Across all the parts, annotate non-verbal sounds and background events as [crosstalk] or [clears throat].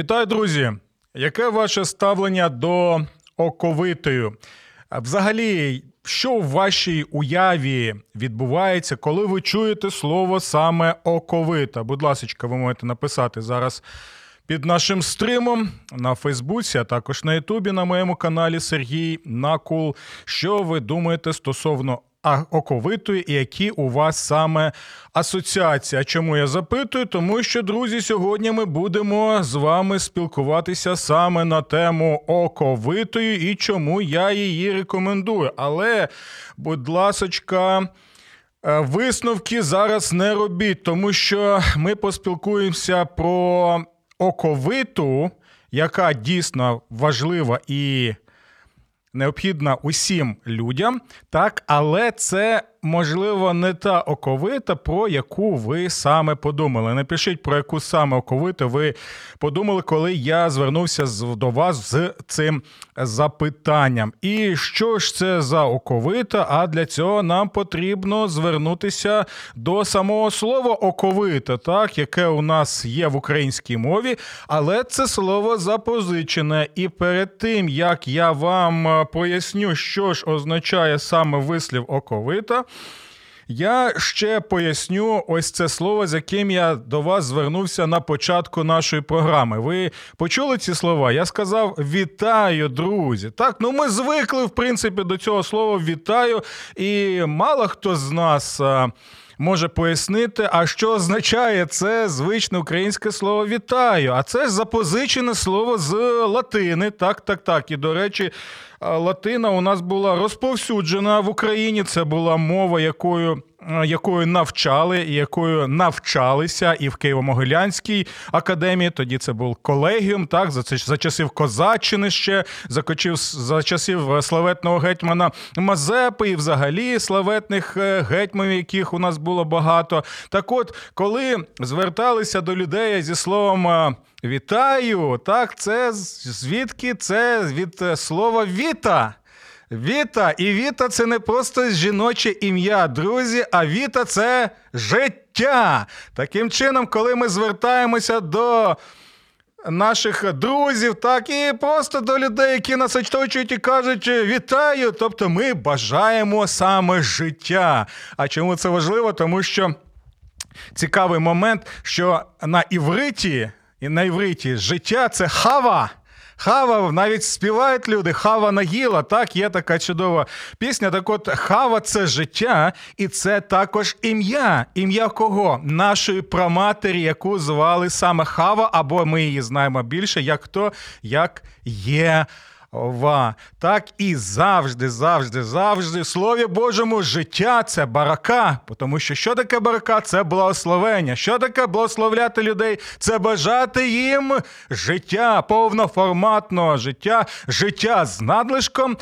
Вітаю, друзі! Яке ваше ставлення до оковитою? Взагалі, що в вашій уяві відбувається, коли ви чуєте слово саме оковита? Будь ласка, ви можете написати зараз під нашим стримом на Фейсбуці, а також на Ютубі на моєму каналі Сергій Накул. Що ви думаєте стосовно оковитої і які у вас саме асоціації? А Чому я запитую? Тому що, друзі, сьогодні ми будемо з вами спілкуватися саме на тему оковитої і чому я її рекомендую. Але, будь ласочка. Е, висновки зараз не робіть, тому що ми поспілкуємося про оковиту, яка дійсно важлива і необхідна усім людям, так, але це можливо, не та оковита, про яку ви саме подумали. Напишіть, про яку саме оковиту ви подумали, коли я звернувся до вас з цим запитанням. І що ж це за оковита? А для цього нам потрібно звернутися до самого слова оковита, так, яке у нас є в українській мові, але це слово запозичене. І перед тим як я вам поясню, що ж означає саме вислів оковита. Я ще поясню ось це слово, з яким я до вас звернувся на початку нашої програми. Ви почули ці слова? Я сказав вітаю, друзі. Так, ну ми звикли, в принципі, до цього слова вітаю, і мало хто з нас. Може пояснити, а що означає це звичне українське слово вітаю. А це запозичене слово з латини. Так, так, так. І до речі, Латина у нас була розповсюджена в Україні. Це була мова, якою якою навчали і якою навчалися і в Києво-Могилянській академії. Тоді це був колегіум, так за це за часів Козаччини ще закочив за часів славетного гетьмана Мазепи і взагалі славетних е, гетьманів, яких у нас було багато. Так, от коли зверталися до людей зі словом. Вітаю! Так, це звідки це від е, слова віта. Віта. І Віта це не просто жіноче ім'я, друзі, а Віта це життя. Таким чином, коли ми звертаємося до. Наших друзів, так і просто до людей, які нас оточують і кажуть вітаю. Тобто ми бажаємо саме життя. А чому це важливо? Тому що цікавий момент, що на івриті і на івриті життя це хава. Хава, навіть співають люди, хава нагіла. Так, є така чудова пісня. Так от хава це життя, і це також ім'я. Ім'я кого? Нашої праматері, яку звали саме Хава, або ми її знаємо більше, як хто, як є. Ова. Так і завжди, завжди, завжди, Слові Божому, життя це барака. Тому що що таке барака? Це благословення. Що таке благословляти людей? Це бажати їм життя, повноформатного життя, життя з надлишком.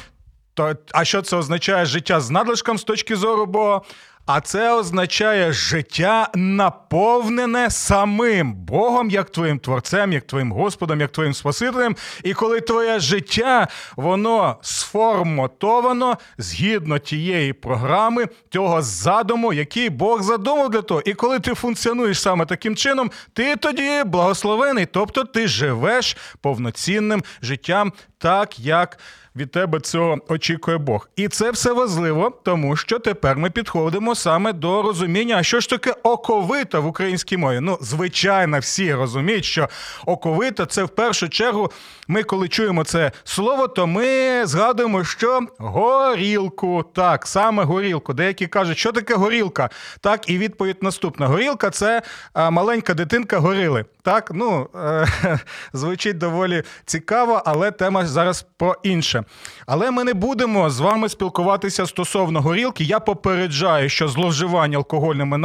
А що це означає життя з надлишком з точки зору Бога? А це означає життя наповнене самим Богом, як твоїм творцем, як твоїм Господом, як твоїм Спасителем. І коли твоє життя воно сформатовано згідно тієї програми, того задуму, який Бог задумав для того. І коли ти функціонуєш саме таким чином, ти тоді благословений, тобто ти живеш повноцінним життям, так як від тебе цього очікує Бог. І це все важливо, тому що тепер ми підходимо саме до розуміння, а що ж таке оковита в українській мові. Ну, звичайно, всі розуміють, що оковита це в першу чергу. Ми, коли чуємо це слово, то ми згадуємо, що горілку. Так, саме горілку. Деякі кажуть, що таке горілка. Так, і відповідь наступна: горілка це маленька дитинка горили. Так, ну е- [laughs] звучить доволі цікаво, але тема зараз про інше. Але ми не будемо з вами спілкуватися стосовно горілки. Я попереджаю, що зловживання алкогольними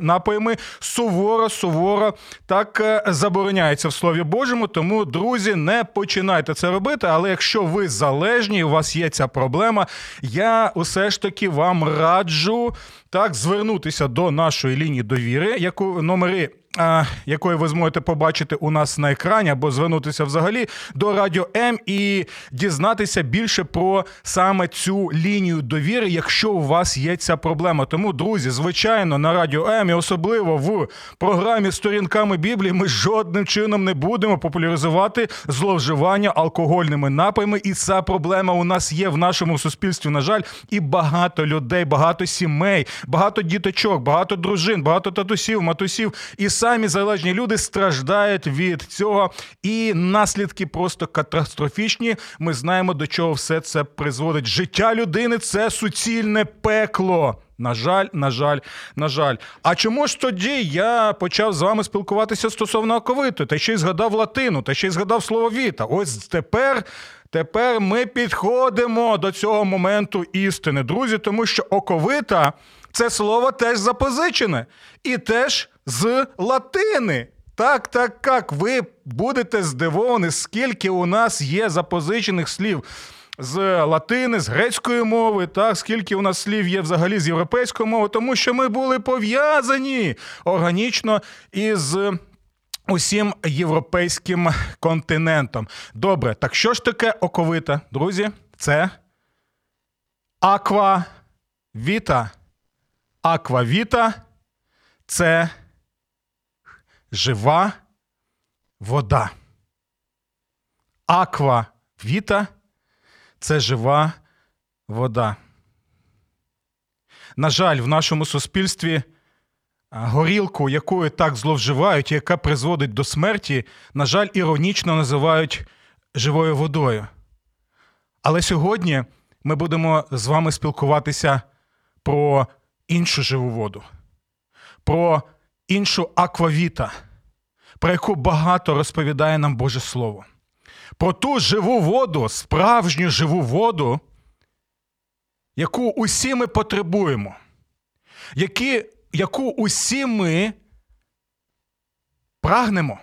напоями суворо, суворо так е, забороняється в Слові Божому. Тому, друзі, не починайте це робити. Але якщо ви залежні, у вас є ця проблема, я усе ж таки вам раджу так звернутися до нашої лінії довіри, яку номери якої ви зможете побачити у нас на екрані, або звернутися взагалі до Радіо М і дізнатися більше про саме цю лінію довіри, якщо у вас є ця проблема. Тому, друзі, звичайно, на Радіо М і особливо в програмі Сторінками Біблії ми жодним чином не будемо популяризувати зловживання алкогольними напоями. І ця проблема у нас є в нашому суспільстві. На жаль, і багато людей, багато сімей, багато діточок, багато дружин, багато татусів, матусів. І самі залежні люди страждають від цього, і наслідки просто катастрофічні. Ми знаємо, до чого все це призводить. Життя людини це суцільне пекло. На жаль, на жаль, на жаль. А чому ж тоді я почав з вами спілкуватися стосовно оковиту, та ще й згадав латину, та ще й згадав слово віта? Ось тепер. Тепер ми підходимо до цього моменту істини, друзі, тому що оковита це слово теж запозичене і теж з латини. Так, так, так, ви будете здивовані, скільки у нас є запозичених слів з латини, з грецької мови, так, скільки у нас слів є взагалі з європейської мови, тому що ми були пов'язані органічно із. Усім європейським континентом. Добре, так що ж таке оковита, друзі? Це аквавіта. Аквавіта це жива вода. Аквавіта це жива вода. На жаль, в нашому суспільстві горілку, якою так зловживають, яка призводить до смерті, на жаль, іронічно називають живою водою. Але сьогодні ми будемо з вами спілкуватися про іншу живу воду, про іншу аквавіта, про яку багато розповідає нам Боже Слово. Про ту живу воду, справжню живу воду, яку усі ми потребуємо, які, яку усі ми прагнемо,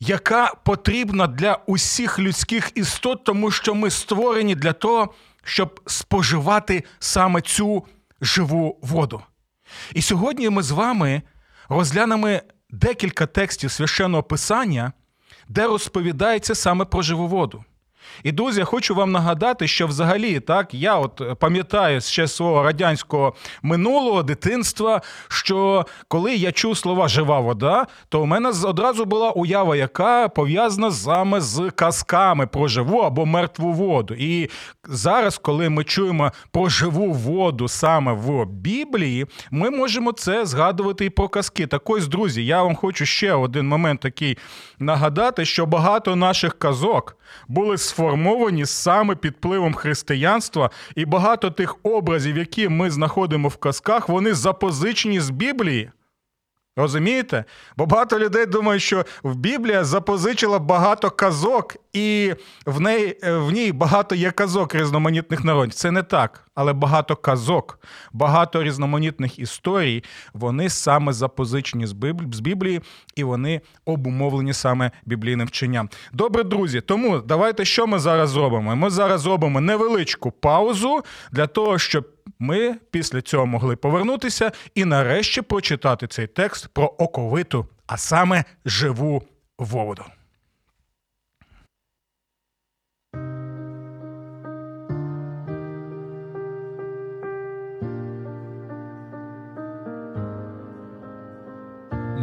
яка потрібна для усіх людських істот, тому що ми створені для того, щоб споживати саме цю живу воду. І сьогодні ми з вами розглянемо декілька текстів священного писання, де розповідається саме про живу воду. І друзі, я хочу вам нагадати, що взагалі так я от пам'ятаю ще свого радянського минулого дитинства, що коли я чув слова жива вода, то у мене одразу була уява, яка пов'язана саме з казками про живу або мертву воду. І зараз, коли ми чуємо про живу воду саме в Біблії, ми можемо це згадувати і про казки. Так ось, друзі, я вам хочу ще один момент такий нагадати, що багато наших казок були сформовані саме під впливом християнства, і багато тих образів, які ми знаходимо в казках, вони запозичені з Біблії. Розумієте? Бо багато людей думають, що в Біблія запозичила багато казок, і в неї, е, в ній багато є казок різноманітних народів. Це не так, але багато казок, багато різноманітних історій, вони саме запозичені з Біблії, і вони обумовлені саме біблійним вченням. Добре, друзі, тому давайте що ми зараз зробимо? Ми зараз зробимо невеличку паузу для того, щоб ми після цього могли повернутися і нарешті прочитати цей текст про оковиту, а саме живу воду.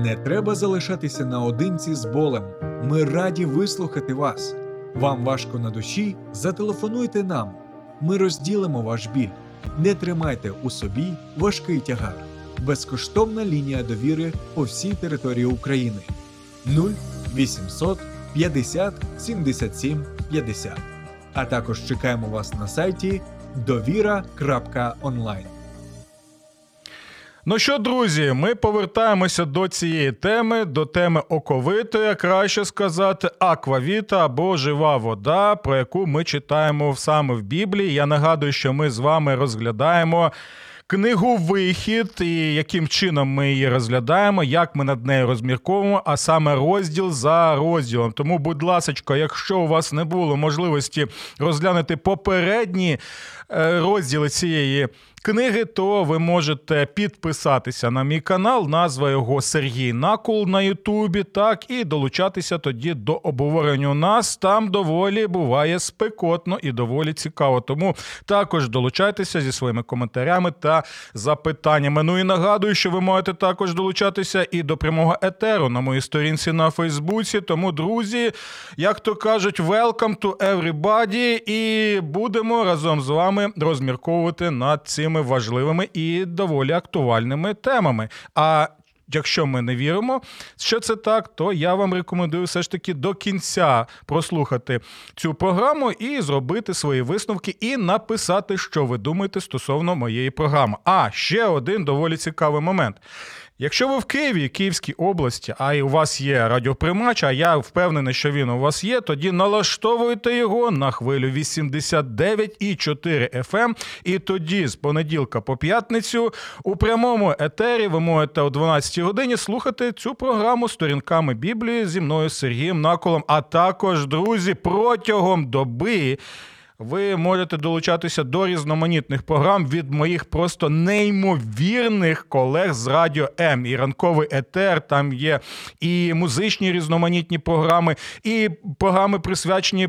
Не треба залишатися наодинці з болем. Ми раді вислухати вас. Вам важко на душі? Зателефонуйте нам. Ми розділимо ваш біль. Не тримайте у собі важкий тягар. Безкоштовна лінія довіри по всій території України 0800 50 77 50. А також чекаємо вас на сайті довіра.онлайн. Ну що, друзі, ми повертаємося до цієї теми, до теми оковитої, краще сказати, аквавіта або жива вода, про яку ми читаємо саме в Біблії. Я нагадую, що ми з вами розглядаємо. Книгу вихід і яким чином ми її розглядаємо, як ми над нею розмірковуємо, а саме розділ за розділом. Тому, будь ласка, якщо у вас не було можливості розглянути попередні е, розділи цієї книги, то ви можете підписатися на мій канал, назва його Сергій Накул на Ютубі. Так і долучатися тоді до обговорення у нас. Там доволі буває спекотно і доволі цікаво. Тому також долучайтеся зі своїми коментарями та запитаннями. Ну і нагадую, що ви можете також долучатися і до прямого етеру на моїй сторінці на Фейсбуці. Тому, друзі, як то кажуть, welcome to everybody, і будемо разом з вами розмірковувати над цим цими важливими і доволі актуальними темами. А Якщо ми не віримо, що це так, то я вам рекомендую все ж таки до кінця прослухати цю програму і зробити свої висновки, і написати, що ви думаєте стосовно моєї програми. А ще один доволі цікавий момент. Якщо ви в Києві, Київській області, а і у вас є радіоприймач, а я впевнений, що він у вас є, тоді налаштовуйте його на хвилю 89,4 FM. Ем. І тоді, з понеділка по п'ятницю, у прямому етері ви можете о 12 годині слухати цю програму сторінками Біблії зі мною Сергієм Наколом. А також, друзі, протягом доби. Ви можете долучатися до різноманітних програм від моїх просто неймовірних колег з Радіо М. І ранковий етер, там є і музичні різноманітні програми, і програми присвячені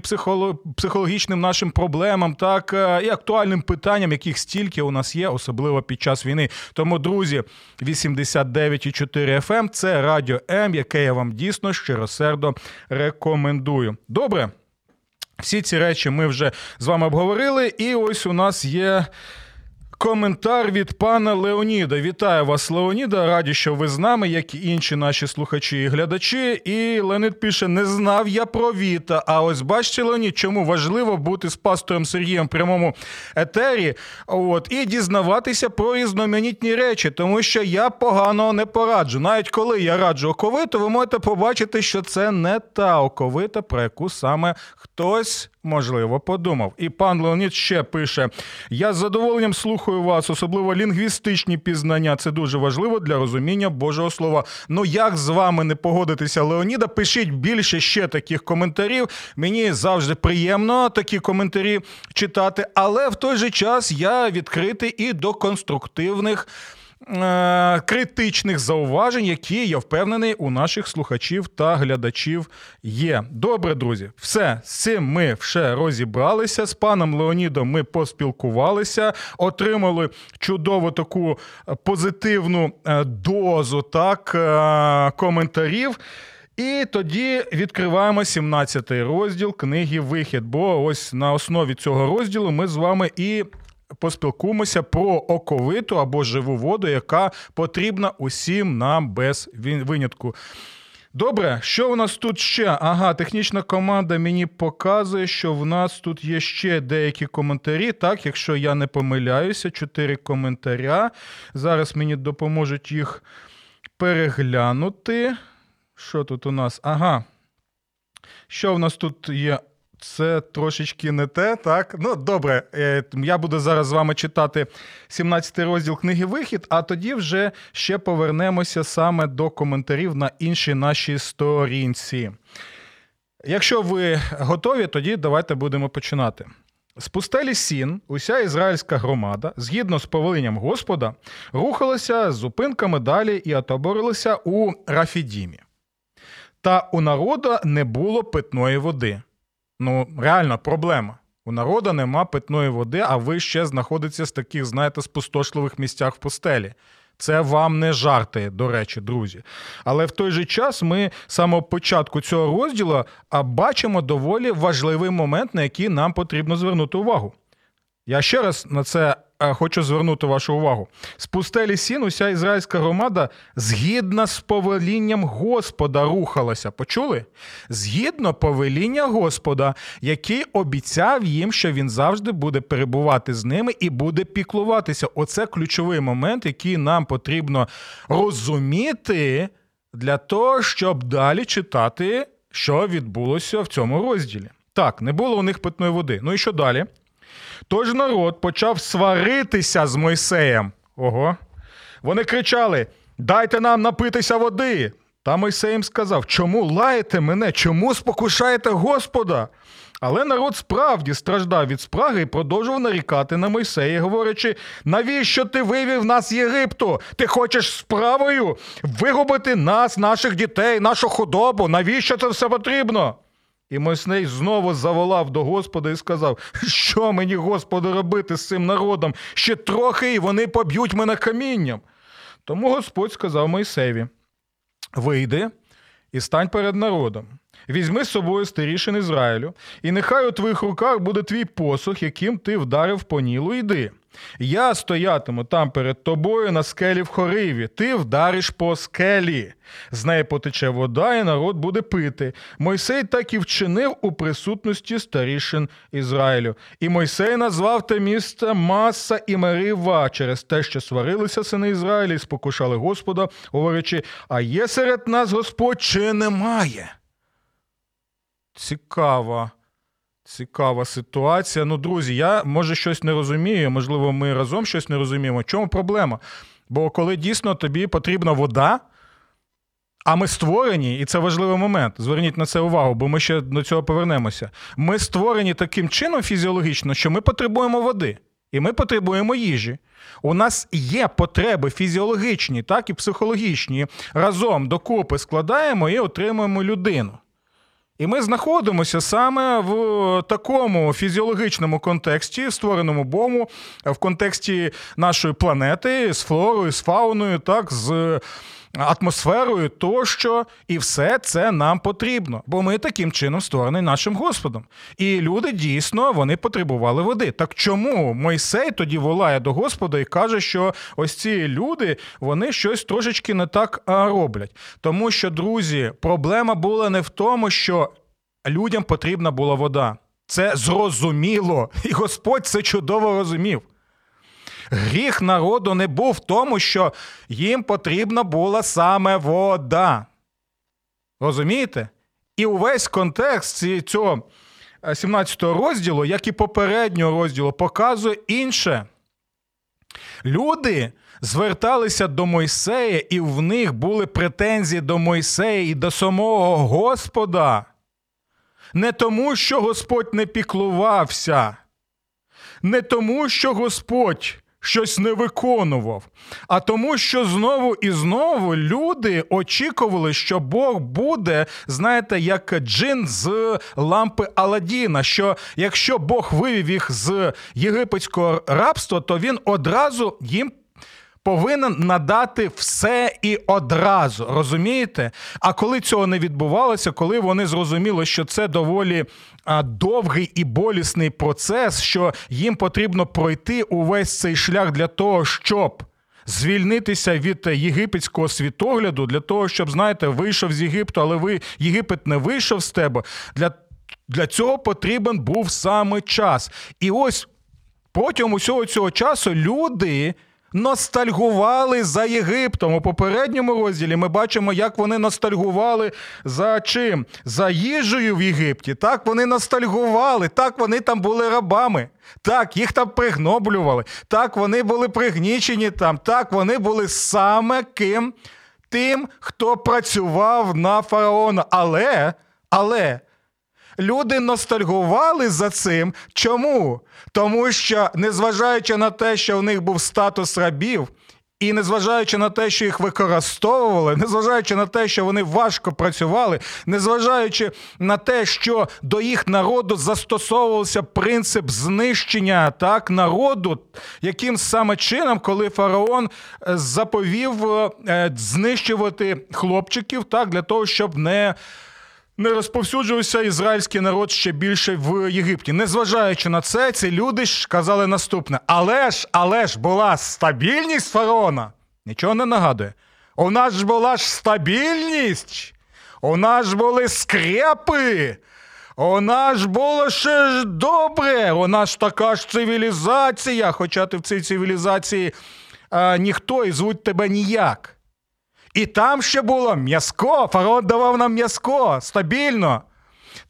психологічним нашим проблемам, так е, і актуальним питанням, яких стільки у нас є, особливо під час війни. Тому, друзі, 89,4 FM ем – це Радіо М, яке я вам дійсно щиросердо рекомендую. Добре. Всі ці речі ми вже з вами обговорили, і ось у нас є Коментар від пана Леоніда. Вітаю вас, Леоніда. Раді, що ви з нами, як і інші наші слухачі і глядачі. І Леонід пише: не знав я про Віта. А ось бачите, Леонід, чому важливо бути з пастором Сергієм в прямому етері. От, і дізнаватися про різноманітні речі, тому що я погано не пораджу. Навіть коли я раджу оковиту, ви можете побачити, що це не та оковита, про яку саме хтось можливо, подумав. І пан Леонід ще пише: я з задоволенням слухаю вас, особливо лінгвістичні пізнання. Це дуже важливо для розуміння Божого Слова. Ну як з вами не погодитися, Леоніда? Пишіть більше ще таких коментарів. Мені завжди приємно такі коментарі читати, але в той же час я відкритий і до конструктивних. Е, критичних зауважень, які я впевнений у наших слухачів та глядачів є. Добре, друзі, все з цим ми вже розібралися. З паном Леонідом ми поспілкувалися, отримали чудову таку позитивну е, дозу так, е, коментарів. І тоді відкриваємо 17-й розділ книги Вихід. Бо ось на основі цього розділу ми з вами і поспілкуємося про оковиту або живу воду, яка потрібна усім нам без винятку. Добре, що у нас тут ще? Ага, технічна команда мені показує, що в нас тут є ще деякі коментарі. Так, якщо я не помиляюся, чотири коментаря. Зараз мені допоможуть їх переглянути. Що тут у нас? Ага. Що в нас тут є? Це трошечки не те, так? Ну, добре, е, я буду зараз з вами читати 17 розділ книги Вихід, а тоді вже ще повернемося саме до коментарів на іншій нашій сторінці. Якщо ви готові, тоді давайте будемо починати. З пустелі Сін, уся ізраїльська громада, згідно з повеленням Господа, рухалася з зупинками далі і отоборилася у Рафідімі. Та у народу не було питної води. Ну, реально проблема. У народу нема питної води, а ви ще знаходитеся з таких, знаєте, спустошливих місцях в постелі. Це вам не жарти, до речі, друзі. Але в той же час ми з самого початку цього розділу бачимо доволі важливий момент, на який нам потрібно звернути увагу. Я ще раз на це е, хочу звернути вашу увагу. З пустелі Сін уся ізраїльська громада згідно з повелінням Господа рухалася. Почули? Згідно повеління Господа, який обіцяв їм, що він завжди буде перебувати з ними і буде піклуватися. Оце ключовий момент, який нам потрібно розуміти для того, щоб далі читати, що відбулося в цьому розділі. Так, не було у них питної води. Ну і що далі? Тож народ почав сваритися з Мойсеєм. Ого. Вони кричали: Дайте нам напитися води. Та Мойсей їм сказав: Чому лаєте мене? Чому спокушаєте Господа? Але народ справді страждав від спраги і продовжував нарікати на Мойсея, говорячи: навіщо ти вивів нас з Єгипту? Ти хочеш справою вигубити нас, наших дітей, нашу худобу? Навіщо це все потрібно? І Мойсей знову заволав до Господа і сказав: Що мені, Господи, робити з цим народом? Ще трохи, і вони поб'ють мене камінням. Тому Господь сказав Мойсеві: Вийди і стань перед народом. Візьми з собою старішин Ізраїлю, і нехай у твоїх руках буде твій посох, яким ти вдарив по нілу, йди. Я стоятиму там перед тобою на скелі в хориві, ти вдариш по скелі. З неї потече вода, і народ буде пити. Мойсей так і вчинив у присутності старішин Ізраїлю. І Мойсей назвав те місце Маса і Мерива через те, що сварилися сини Ізраїля і спокушали Господа, говорячи: А є серед нас Господь чи немає? Цікава. Цікава ситуація. Ну, друзі, я може щось не розумію, можливо, ми разом щось не розуміємо. В чому проблема? Бо коли дійсно тобі потрібна вода, а ми створені, і це важливий момент. Зверніть на це увагу, бо ми ще до цього повернемося. Ми створені таким чином фізіологічно, що ми потребуємо води, і ми потребуємо їжі. У нас є потреби фізіологічні, так і психологічні. Разом докупи складаємо і отримуємо людину. І ми знаходимося саме в такому фізіологічному контексті, створеному бому, в контексті нашої планети з флорою, з фауною, так, з атмосферою тощо, і все це нам потрібно, бо ми таким чином створені нашим Господом. І люди дійсно вони потребували води. Так чому Мойсей тоді волає до Господа і каже, що ось ці люди вони щось трошечки не так роблять? Тому що, друзі, проблема була не в тому, що людям потрібна була вода. Це зрозуміло, і Господь це чудово розумів. Гріх народу не був в тому, що їм потрібна була саме вода. Розумієте? І увесь контекст цього 17 розділу, як і попереднього розділу, показує інше. Люди зверталися до Мойсея, і в них були претензії до Мойсея і до самого Господа. Не тому, що Господь не піклувався, не тому, що Господь щось не виконував, а тому, що знову і знову люди очікували, що Бог буде, знаєте, як джин з лампи Аладдіна, що якщо Бог вивів їх з єгипетського рабства, то він одразу їм. Повинен надати все і одразу, розумієте? А коли цього не відбувалося, коли вони зрозуміли, що це доволі довгий і болісний процес, що їм потрібно пройти увесь цей шлях для того, щоб звільнитися від єгипетського світогляду, для того, щоб, знаєте, вийшов з Єгипту, але ви Єгипет не вийшов з тебе. Для, Для цього потрібен був саме час. І ось протягом усього цього часу люди ностальгували за Єгиптом. У попередньому розділі ми бачимо, як вони ностальгували за чим? За їжею в Єгипті. Так вони ностальгували, так вони там були рабами. Так, їх там пригноблювали, так вони були пригнічені там, так вони були саме ким? Тим, хто працював на фараона. Але, але. Люди ностальгували за цим. Чому? Тому що, незважаючи на те, що в них був статус рабів, і незважаючи на те, що їх використовували, незважаючи на те, що вони важко працювали, незважаючи на те, що до їх народу застосовувався принцип знищення так народу, яким саме чином, коли фараон е, заповів е, знищувати хлопчиків, так для того, щоб не не розповсюджувався ізраїльський народ ще більше в Єгипті. Незважаючи на це, ці люди ж казали наступне: але ж, але ж була стабільність фараона. Нічого не нагадує. У нас ж була ж стабільність, у нас ж були скрепи. У нас ж було ще ж добре, у нас ж така ж цивілізація, хоча ти в цій цивілізації а, ніхто і звуть тебе ніяк. І там ще було м'язко, фараон давав нам м'язко стабільно.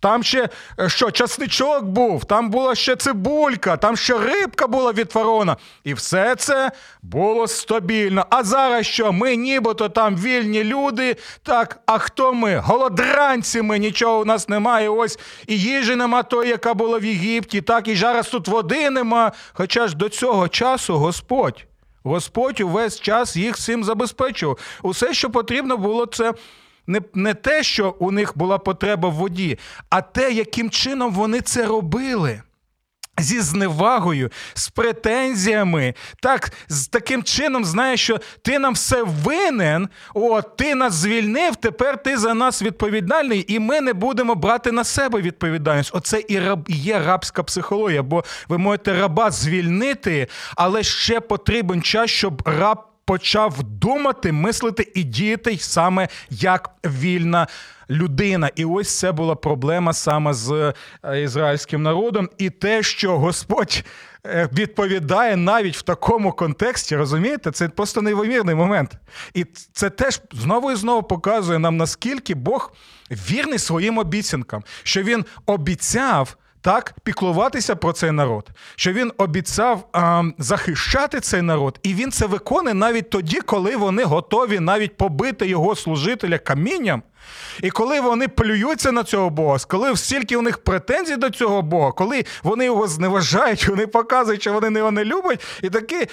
Там ще е, що, часничок був, там була ще цибулька, там ще рибка була від фараона. І все це було стабільно. А зараз що? Ми нібито там вільні люди. Так, а хто ми? Голодранці ми, нічого у нас немає. Ось і їжі нема тої, яка була в Єгипті. Так, і зараз тут води нема. Хоча ж до цього часу Господь. Господь увесь час їх всім забезпечував. Усе, що потрібно було, це не, не те, що у них була потреба в воді, а те, яким чином вони це робили. Зі зневагою, з претензіями, так, з таким чином, знаєш, що ти нам все винен, о, ти нас звільнив, тепер ти за нас відповідальний, і ми не будемо брати на себе відповідальність. Оце і раб, є рабська психологія, бо ви можете раба звільнити, але ще потрібен час, щоб раб почав думати, мислити і діяти саме як вільна людина. І ось це була проблема саме з е, ізраїльським народом, і те, що Господь. е, Відповідає навіть в такому контексті, розумієте, це просто неймовірний момент. І це теж знову і знову показує нам, наскільки Бог вірний своїм обіцянкам, що він обіцяв так піклуватися про цей народ, що він обіцяв а, захищати цей народ, і він це виконує навіть тоді, коли вони готові навіть побити його служителя камінням. І коли вони плюються на цього Бога, коли стільки у них претензій до цього Бога, коли вони його зневажають, вони показують, що вони його не люблять, і таке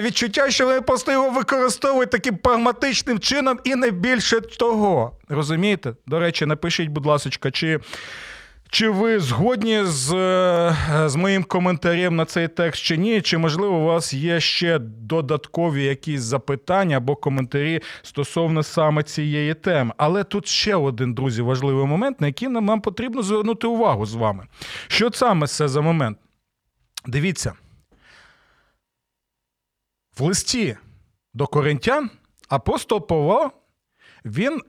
відчуття, що вони просто його використовують таким прагматичним чином і не більше того. Розумієте? До речі, напишіть, будь ласка, чи. Чи ви згодні з е, з моїм коментарем на цей текст чи ні? Чи можливо у вас є ще додаткові якісь запитання або коментарі стосовно саме цієї теми? Але тут ще один друзі важливий момент, на який нам, потрібно звернути увагу з вами. Що саме це за момент? Дивіться. В листі до коринтян апостол Павло він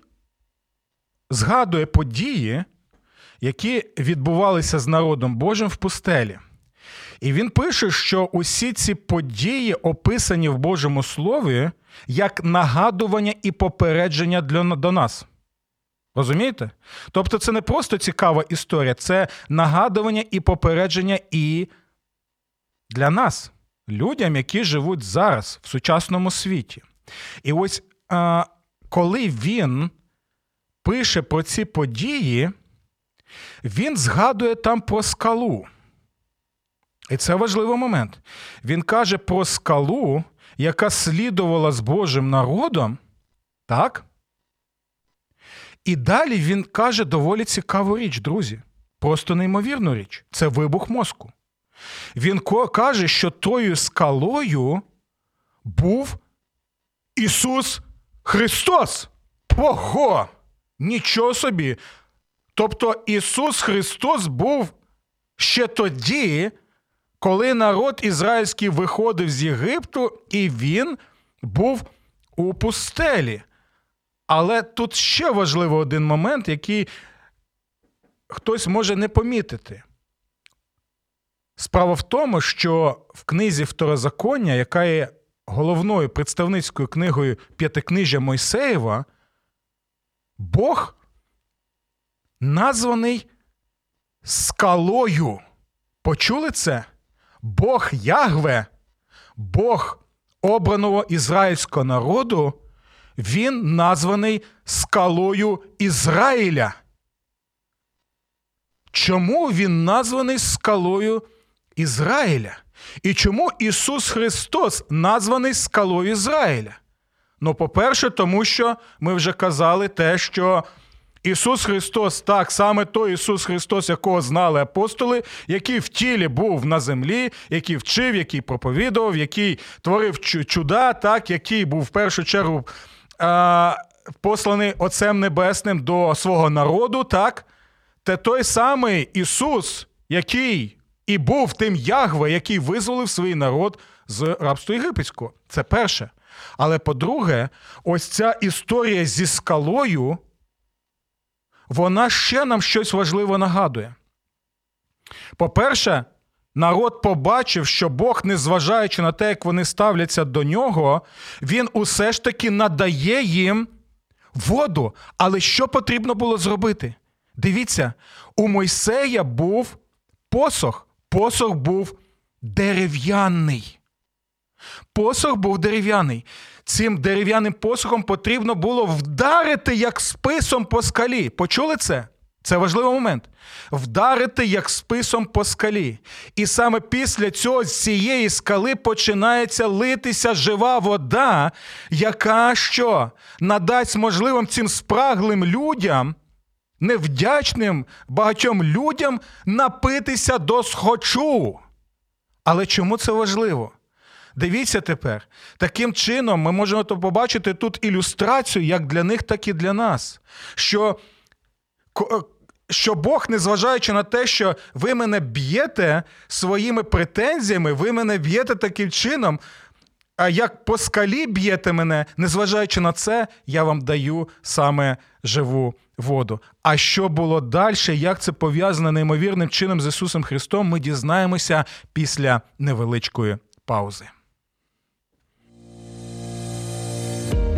згадує події які відбувалися з народом Божим в пустелі. І він пише, що усі ці події описані в Божому Слові як нагадування і попередження для, до нас. Розумієте? Тобто, це не просто цікава історія, це нагадування і попередження і для нас, людям, які живуть зараз в сучасному світі. І ось коли він пише про ці події він згадує там про скалу. І це важливий момент. Він каже про скалу, яка слідувала з Божим народом. Так? І далі він каже доволі цікаву річ, друзі. Просто неймовірну річ. Це вибух мозку. Він каже, що тою скалою був Ісус Христос. Ого! Нічого собі! Тобто Ісус Христос був ще тоді, коли народ ізраїльський виходив з Єгипту, і він був у пустелі. Але тут ще важливий один момент, який хтось може не помітити. Справа в тому, що в книзі Второзаконня, яка є головною представницькою книгою П'ятикнижжя Мойсеєва, Бог названий скалою. Почули це? Бог Ягве, Бог обраного ізраїльського народу, він названий скалою Ізраїля. Чому він названий скалою Ізраїля? І чому Ісус Христос названий скалою Ізраїля? Ну, по-перше, тому що ми вже казали те, що Ісус Христос, так, саме той Ісус Христос, якого знали апостоли, який в тілі був на землі, який вчив, який проповідував, який творив чуда, так, який був в першу чергу а, посланий Отцем Небесним до свого народу, так? Це той самий Ісус, який і був тим Ягве, який визволив свій народ з рабства єгипетського. Це перше. Але по-друге, ось ця історія зі скалою, вона ще нам щось важливе нагадує. По-перше, народ побачив, що Бог, незважаючи на те, як вони ставляться до нього, він усе ж таки надає їм воду. Але що потрібно було зробити? Дивіться, у Мойсея був посох. Посох був дерев'яний. Посох був дерев'яний. Цим дерев'яним посохом потрібно було вдарити як списом по скалі. Почули це? Це важливий момент. Вдарити як списом по скалі. І саме після цього з цієї скали починається литися жива вода, яка що надасть можливим цим спраглим людям, невдячним багатьом людям напитися до схочу. Але чому це важливо? Дивіться тепер, таким чином ми можемо побачити тут ілюстрацію як для них, так і для нас. Що що Бог, незважаючи на те, що ви мене б'єте своїми претензіями, ви мене б'єте таким чином, а як по скалі б'єте мене, незважаючи на це, я вам даю саме живу воду. А що було далі, як це пов'язано неймовірним чином з Ісусом Христом, ми дізнаємося після невеличкої паузи.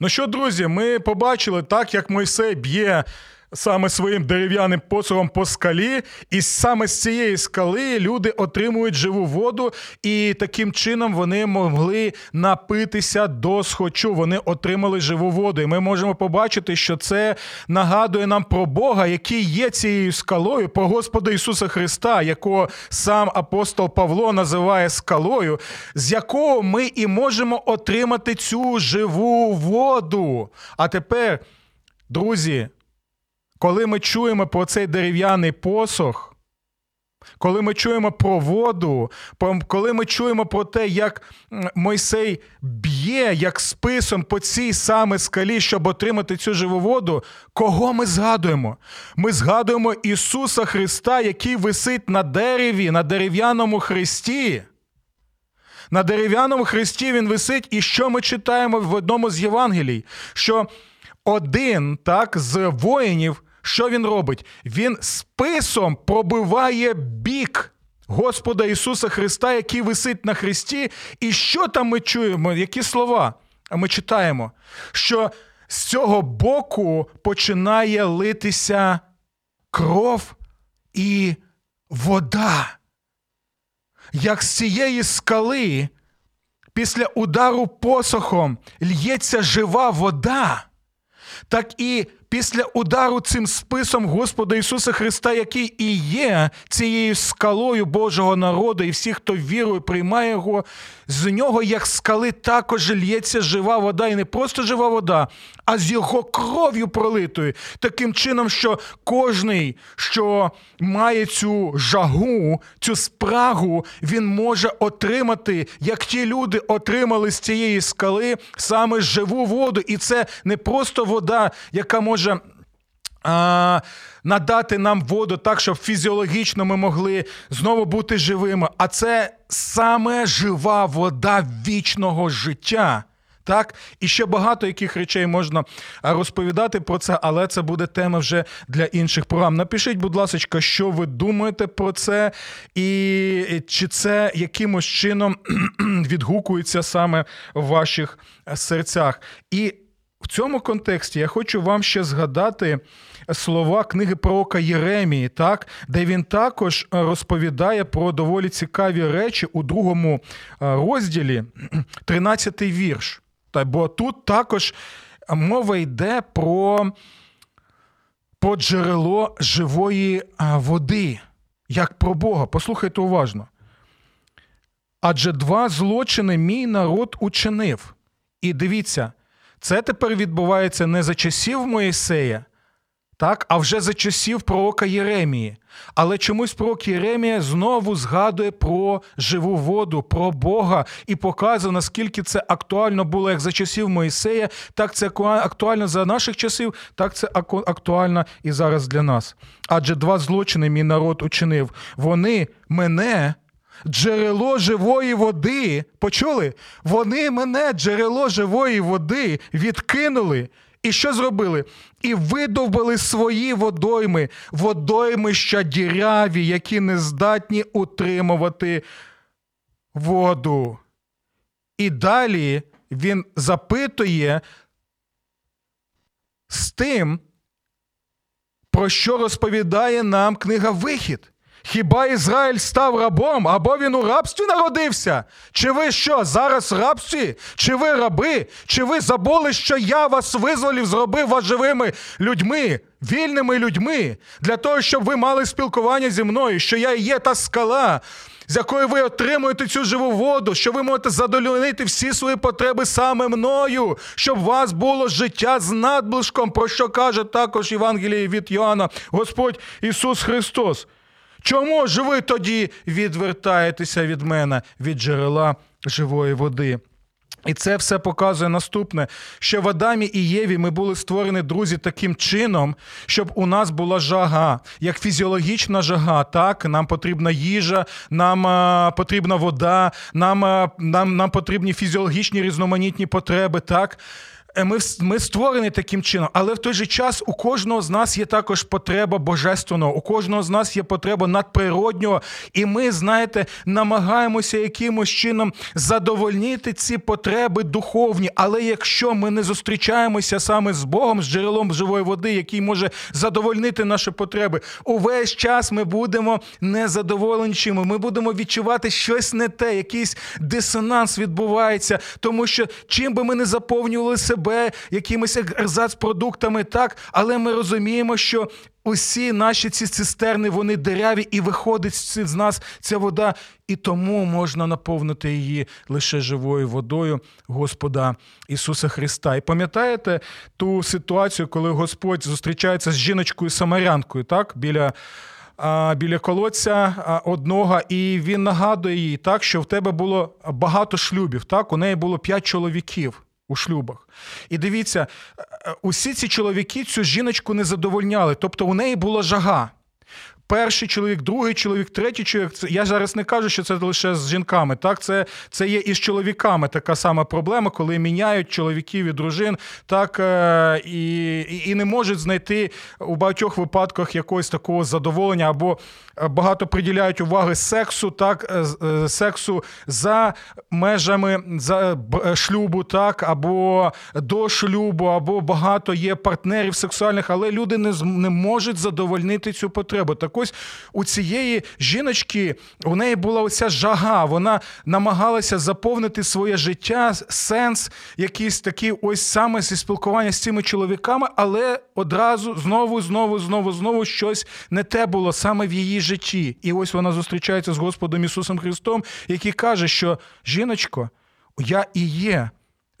Ну що, друзі, ми побачили так, як Мойсей б'є саме своїм дерев'яним посохом по скалі, і саме з цієї скали люди отримують живу воду, і таким чином вони могли напитися до схочу. Вони отримали живу воду. І ми можемо побачити, що це нагадує нам про Бога, який є цією скалою, про Господа Ісуса Христа, якого сам апостол Павло називає скалою, з якого ми і можемо отримати цю живу воду. А тепер, друзі. Коли ми чуємо про цей дерев'яний посох, коли ми чуємо про воду, коли ми чуємо про те, як Мойсей б'є як списом по цій саме скалі, щоб отримати цю живу воду, кого ми згадуємо? Ми згадуємо Ісуса Христа, який висить на дереві, на дерев'яному хресті. На дерев'яному хресті він висить, і що ми читаємо в одному з Євангелій? Що один так, з воїнів що він робить? Він списом пробиває бік Господа Ісуса Христа, який висить на Христі. І що там ми чуємо? Які слова? Ми читаємо, що з цього боку починає литися кров і вода. Як з цієї скали після удару посохом л'ється жива вода, так і після удару цим списом Господа Ісуса Христа, який і є цією скалою Божого народу, і всі, хто вірує, приймає його, з нього, як скали, також лється жива вода, і не просто жива вода, а з його кров'ю пролитою. Таким чином, що кожний, що має цю жагу, цю спрагу, він може отримати, як ті люди отримали з цієї скали саме живу воду. І це не просто вода, яка може а, Надати нам воду так, щоб фізіологічно ми могли знову бути живими. А це саме жива вода вічного життя. Так, і ще багато яких речей можна розповідати про це, але це буде тема вже для інших програм. Напишіть, будь ласка, що ви думаєте про це, і чи це якимось чином [clears throat] відгукується саме в ваших серцях. І в цьому контексті я хочу вам ще згадати слова книги пророка Єремії, так, де він також е, розповідає про доволі цікаві речі у другому е, розділі, [clears throat] 13-й вірш. Та, Бо тут також мова йде про, про джерело живої води, як про Бога. Послухайте уважно. Адже два злочини мій народ учинив. І дивіться, це тепер відбувається не за часів Моїсея, так, а вже за часів пророка Єремії. Але чомусь пророк Єремія знову згадує про живу воду, про Бога і показує, наскільки це актуально було як за часів Моїсея, так це актуально за наших часів, так це актуально і зараз для нас. Адже два злочини мій народ учинив. Вони мене джерело живої води. Почули? Вони мене, джерело живої води, відкинули. І що зробили? І видовбали свої водойми, водоймища діряві, які не здатні утримувати воду. І далі він запитує з тим, про що розповідає нам книга Вихід. Хіба Ізраїль став рабом, або він у рабстві народився? Чи ви що, зараз в рабстві? Чи ви раби? Чи ви забули, що я вас визволів, зробив вас живими людьми, вільними людьми, для того, щоб ви мали спілкування зі мною, що я є та скала, з якої ви отримуєте цю живу воду, що ви можете задовольнити всі свої потреби саме мною, щоб у вас було життя з надблишком, про що каже також Євангеліє від Йоанна, Господь Ісус Христос. Чому ж ви тоді відвертаєтеся від мене від джерела живої води? І це все показує наступне: що в Адамі і Єві ми були створені друзі таким чином, щоб у нас була жага, як фізіологічна жага. Так, нам потрібна їжа, нам а, потрібна вода, нам, а, нам, нам потрібні фізіологічні різноманітні потреби. так. Е, ми ми створені таким чином, але в той же час у кожного з нас є також потреба божественного, у кожного з нас є потреба надприроднього, і ми, знаєте, намагаємося якимось чином задовольнити ці потреби духовні. Але якщо ми не зустрічаємося саме з Богом, з джерелом живої води, який може задовольнити наші потреби, увесь час ми будемо незадоволенчими, ми будемо відчувати щось не те, якийсь дисонанс відбувається, тому що чим би ми не заповнювали себе себе якимись ерзац-продуктами, так, але ми розуміємо, що усі наші ці цистерни вони дереві, і виходить з нас ця вода, і тому можна наповнити її лише живою водою Господа Ісуса Христа. І пам'ятаєте ту ситуацію, коли Господь зустрічається з жіночкою самарянкою, так, біля. Біля колодця одного, і він нагадує їй так, що в тебе було багато шлюбів. Так, у неї було п'ять чоловіків у шлюбах. І дивіться, е, е, усі ці чоловіки цю жіночку не задовольняли, тобто у неї була жага перший чоловік, другий чоловік, третій чоловік. Це я зараз не кажу, що це лише з жінками. Так, це це є і з чоловіками така сама проблема, коли міняють чоловіків і дружин, так е, і, і не можуть знайти у багатьох випадках якогось такого задоволення або е, багато приділяють уваги сексу, так, е, сексу за межами за шлюбу, так, або до шлюбу, або багато є партнерів сексуальних, але люди не не можуть задовольнити цю потребу. Так ось у цієї жіночки у неї була оця жага. Вона намагалася заповнити своє життя, сенс, якийсь такий, ось саме зі спілкування з цими чоловіками, але одразу знову, знову, знову, знову щось не те було саме в її житті. І ось вона зустрічається з Господом Ісусом Христом, який каже, що жіночко, я і є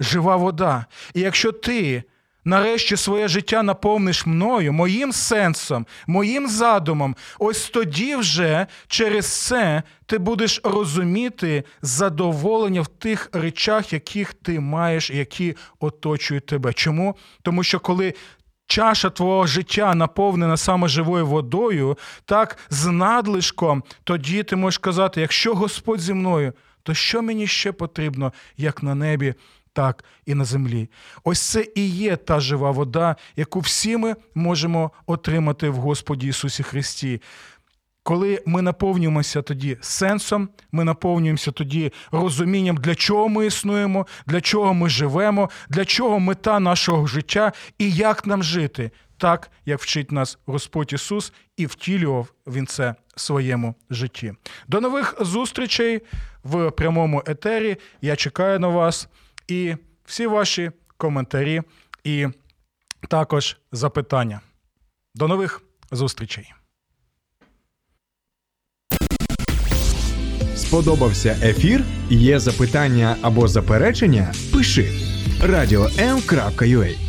жива вода. І якщо ти нарешті своє життя наповниш мною, моїм сенсом, моїм задумом, ось тоді вже через це ти будеш розуміти задоволення в тих речах, яких ти маєш, які оточують тебе. Чому? Тому що коли. Чаша твого життя наповнена саме живою водою, так з надлишком, тоді ти можеш казати: якщо Господь зі мною, то що мені ще потрібно, як на небі, так і на землі. Ось це і є та жива вода, яку всі ми можемо отримати в Господі Ісусі Христі. Коли ми наповнюємося тоді сенсом, ми наповнюємося тоді розумінням, для чого ми існуємо, для чого ми живемо, для чого мета нашого життя і як нам жити, так як вчить нас Господь Ісус і втілював Він це в своєму житті. До нових зустрічей в прямому етері. Я чекаю на вас і всі ваші коментарі і також запитання. До нових зустрічей! Сподобався ефір? Є запитання або заперечення? Пиши радіом.ua